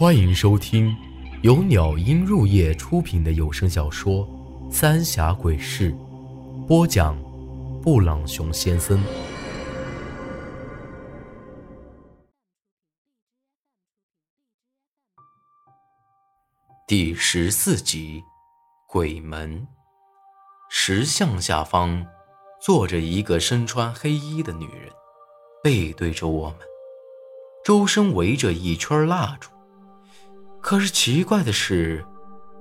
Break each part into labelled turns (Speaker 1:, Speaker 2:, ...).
Speaker 1: 欢迎收听由鸟音入夜出品的有声小说《三峡鬼事》，播讲：布朗熊先生。第十四集，鬼门。石像下方坐着一个身穿黑衣的女人，背对着我们，周身围着一圈蜡烛。可是奇怪的是，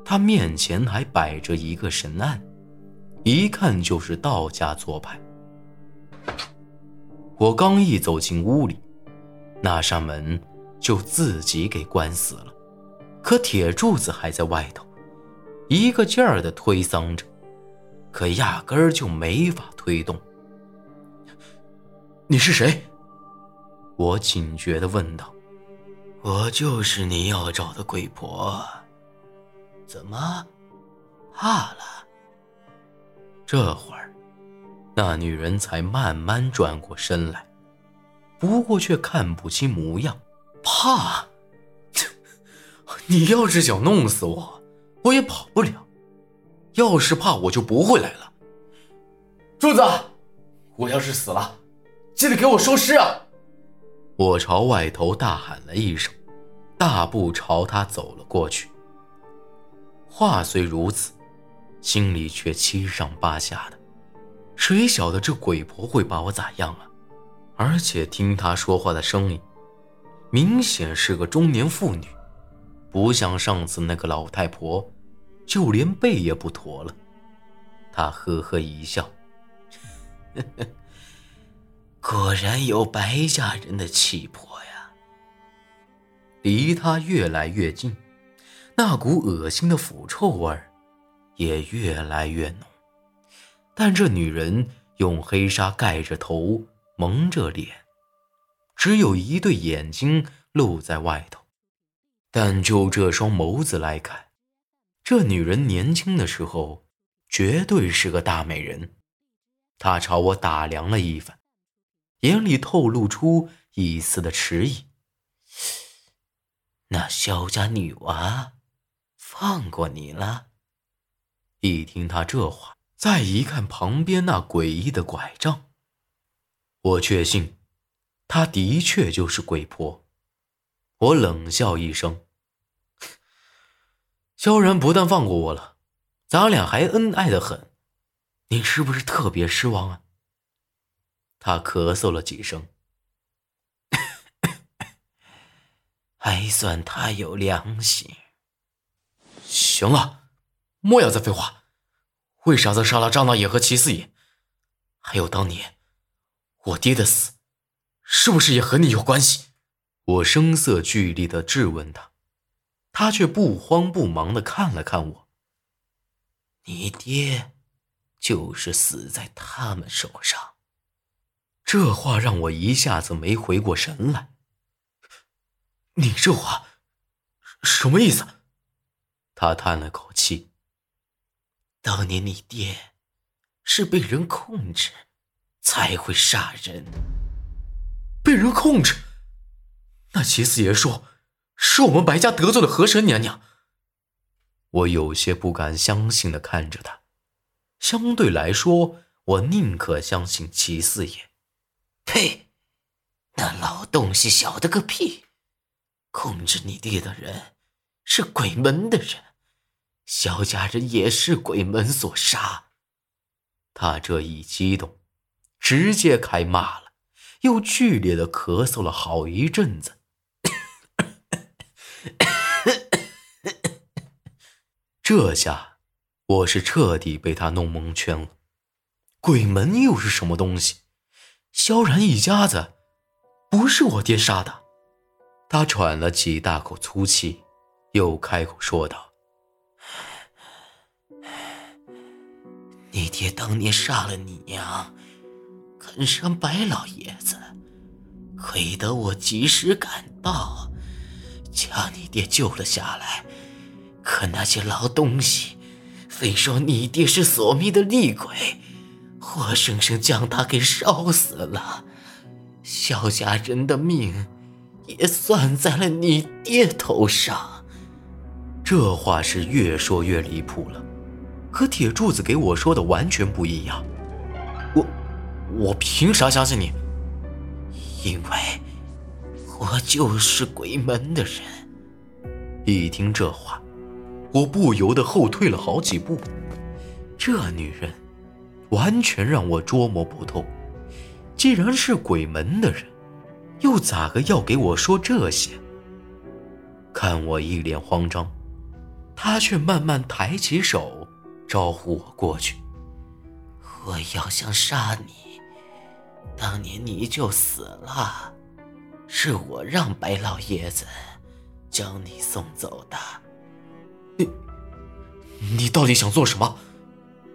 Speaker 1: 他面前还摆着一个神案，一看就是道家做派。我刚一走进屋里，那扇门就自己给关死了，可铁柱子还在外头，一个劲儿的推搡着，可压根儿就没法推动。你是谁？我警觉的问道。
Speaker 2: 我就是你要找的鬼婆，怎么怕了？
Speaker 1: 这会儿，那女人才慢慢转过身来，不过却看不清模样。怕？你要是想弄死我，我也跑不了。要是怕，我就不会来了。柱子，我要是死了，记得给我收尸啊！我朝外头大喊了一声，大步朝他走了过去。话虽如此，心里却七上八下的。谁晓得这鬼婆会把我咋样啊？而且听她说话的声音，明显是个中年妇女，不像上次那个老太婆，就连背也不驼了。她呵呵一笑，
Speaker 2: 呵呵。果然有白家人的气魄呀！
Speaker 1: 离他越来越近，那股恶心的腐臭味也越来越浓。但这女人用黑纱盖着头，蒙着脸，只有一对眼睛露在外头。但就这双眸子来看，这女人年轻的时候绝对是个大美人。她朝我打量了一番。眼里透露出一丝的迟疑。
Speaker 2: 那萧家女娃放过你了？
Speaker 1: 一听他这话，再一看旁边那诡异的拐杖，我确信，她的确就是鬼婆。我冷笑一声：“萧然不但放过我了，咱俩还恩爱的很，你是不是特别失望啊？”他咳嗽了几声，
Speaker 2: 还算他有良心。
Speaker 1: 行了，莫要再废话。为啥子杀了张大爷和齐四爷？还有当年我爹的死，是不是也和你有关系？我声色俱厉的质问他，他却不慌不忙的看了看我。
Speaker 2: 你爹就是死在他们手上。
Speaker 1: 这话让我一下子没回过神来。你这话什么意思？他叹了口气。
Speaker 2: 当年你爹是被人控制，才会杀人。
Speaker 1: 被人控制？那齐四爷说是我们白家得罪了河神娘娘。我有些不敢相信的看着他。相对来说，我宁可相信齐四爷。
Speaker 2: 呸！那老东西晓得个屁！控制你爹的人是鬼门的人，萧家人也是鬼门所杀。
Speaker 1: 他这一激动，直接开骂了，又剧烈的咳嗽了好一阵子。这下我是彻底被他弄蒙圈了。鬼门又是什么东西？萧然一家子不是我爹杀的，他喘了几大口粗气，又开口说道：“
Speaker 2: 你爹当年杀了你娘，肯伤白老爷子，亏得我及时赶到，将你爹救了下来。可那些老东西，非说你爹是索命的厉鬼。”活生生将他给烧死了，萧家人的命也算在了你爹头上。
Speaker 1: 这话是越说越离谱了，和铁柱子给我说的完全不一样。我，我凭啥相信你？
Speaker 2: 因为，我就是鬼门的人。
Speaker 1: 一听这话，我不由得后退了好几步。这女人，完全让我捉摸不透。既然是鬼门的人，又咋个要给我说这些？看我一脸慌张。他却慢慢抬起手，招呼我过去。
Speaker 2: 我要想杀你，当年你就死了，是我让白老爷子将你送走的。
Speaker 1: 你，你到底想做什么？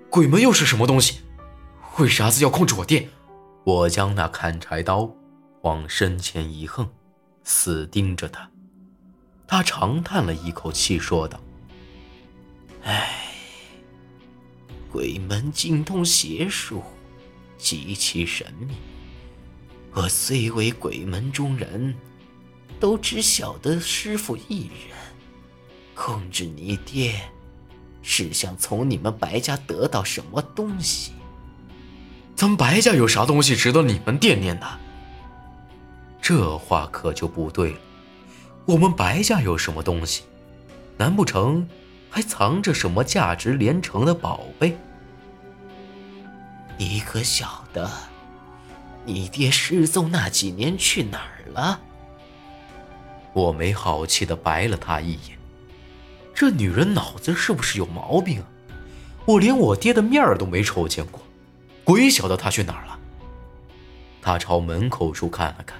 Speaker 1: 鬼门又是什么东西？为啥子要控制我爹？我将那砍柴刀往身前一横，死盯着他。他长叹了一口气，说道。
Speaker 2: 唉，鬼门精通邪术，极其神秘。我虽为鬼门中人，都只晓得师傅一人。控制你爹，是想从你们白家得到什么东西？
Speaker 1: 咱们白家有啥东西值得你们惦念的？这话可就不对了。我们白家有什么东西？难不成？还藏着什么价值连城的宝贝？
Speaker 2: 你可晓得，你爹失踪那几年去哪儿了？
Speaker 1: 我没好气的白了他一眼。这女人脑子是不是有毛病啊？我连我爹的面儿都没瞅见过，鬼晓得他去哪儿了。他朝门口处看了看，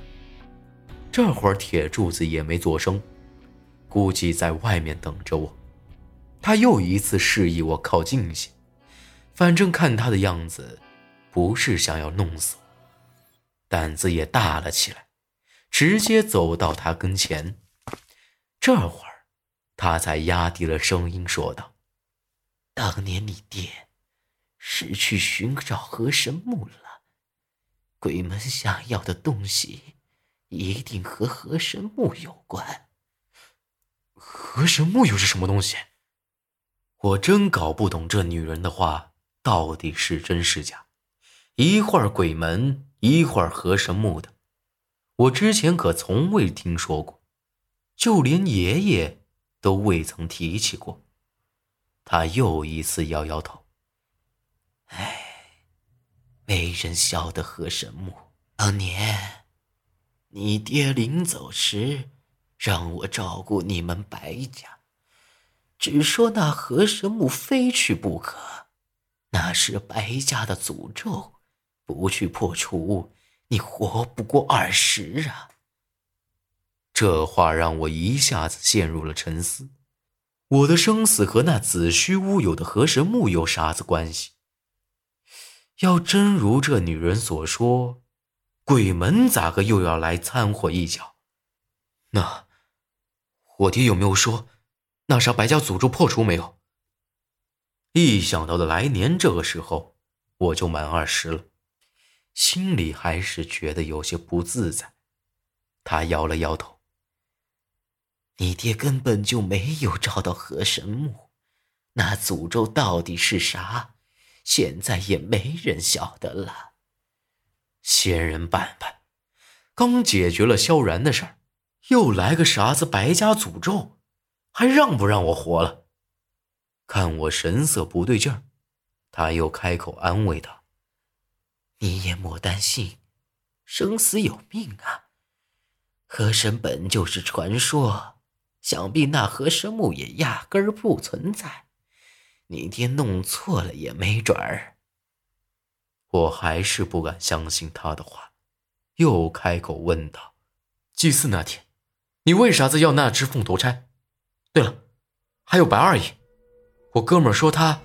Speaker 1: 这会儿铁柱子也没作声，估计在外面等着我。他又一次示意我靠近些，反正看他的样子，不是想要弄死我，胆子也大了起来，直接走到他跟前。这会儿，他才压低了声音说道：“
Speaker 2: 当年你爹是去寻找河神木了，鬼门想要的东西，一定和河神木有关。
Speaker 1: 河神木又是什么东西？”我真搞不懂这女人的话到底是真是假，一会儿鬼门，一会儿河神木的，我之前可从未听说过，就连爷爷都未曾提起过。他又一次摇摇头：“
Speaker 2: 哎，没人晓得河神木。当年你爹临走时，让我照顾你们白家。”只说那河神木非去不可，那是白家的诅咒，不去破除，你活不过二十啊！
Speaker 1: 这话让我一下子陷入了沉思。我的生死和那子虚乌有的河神木有啥子关系？要真如这女人所说，鬼门咋个又要来掺和一脚？那我爹有没有说？那啥白家诅咒破除没有？一想到的来年这个时候我就满二十了，心里还是觉得有些不自在。他摇了摇头：“
Speaker 2: 你爹根本就没有找到河神木，那诅咒到底是啥？现在也没人晓得了。
Speaker 1: 仙人板板，刚解决了萧然的事儿，又来个啥子白家诅咒？”还让不让我活了？看我神色不对劲儿，他又开口安慰道：“
Speaker 2: 你也莫担心，生死有命啊。河神本就是传说，想必那河神木也压根儿不存在。你爹弄错了也没准儿。”
Speaker 1: 我还是不敢相信他的话，又开口问道：“祭祀那天，你为啥子要那只凤头钗？”对了，还有白二爷，我哥们说他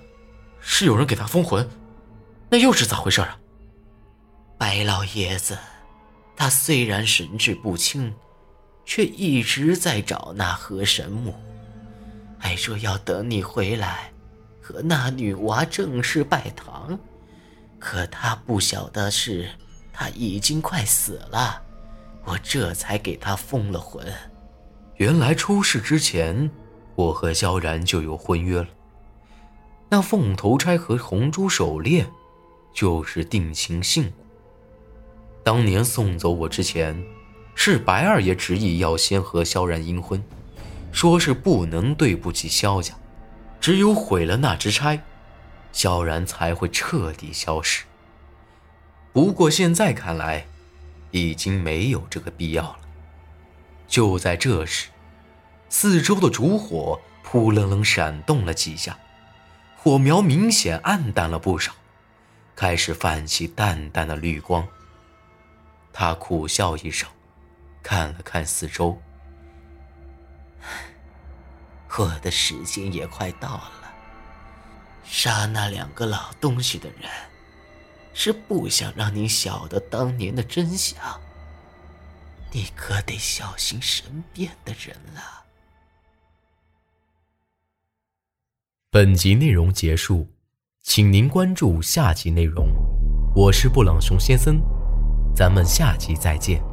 Speaker 1: 是有人给他封魂，那又是咋回事啊？
Speaker 2: 白老爷子，他虽然神志不清，却一直在找那河神木，还说要等你回来和那女娃正式拜堂。可他不晓得是，他已经快死了，我这才给他封了魂。
Speaker 1: 原来出事之前，我和萧然就有婚约了。那凤头钗和红珠手链，就是定情信物。当年送走我之前，是白二爷执意要先和萧然阴婚，说是不能对不起萧家，只有毁了那支钗，萧然才会彻底消失。不过现在看来，已经没有这个必要了。就在这时，四周的烛火扑棱棱闪动了几下，火苗明显暗淡了不少，开始泛起淡淡的绿光。他苦笑一声，看了看四周，
Speaker 2: 我的时间也快到了。杀那两个老东西的人。是不想让你晓得当年的真相，你可得小心身边的人了。
Speaker 3: 本集内容结束，请您关注下集内容。我是布朗熊先生，咱们下集再见。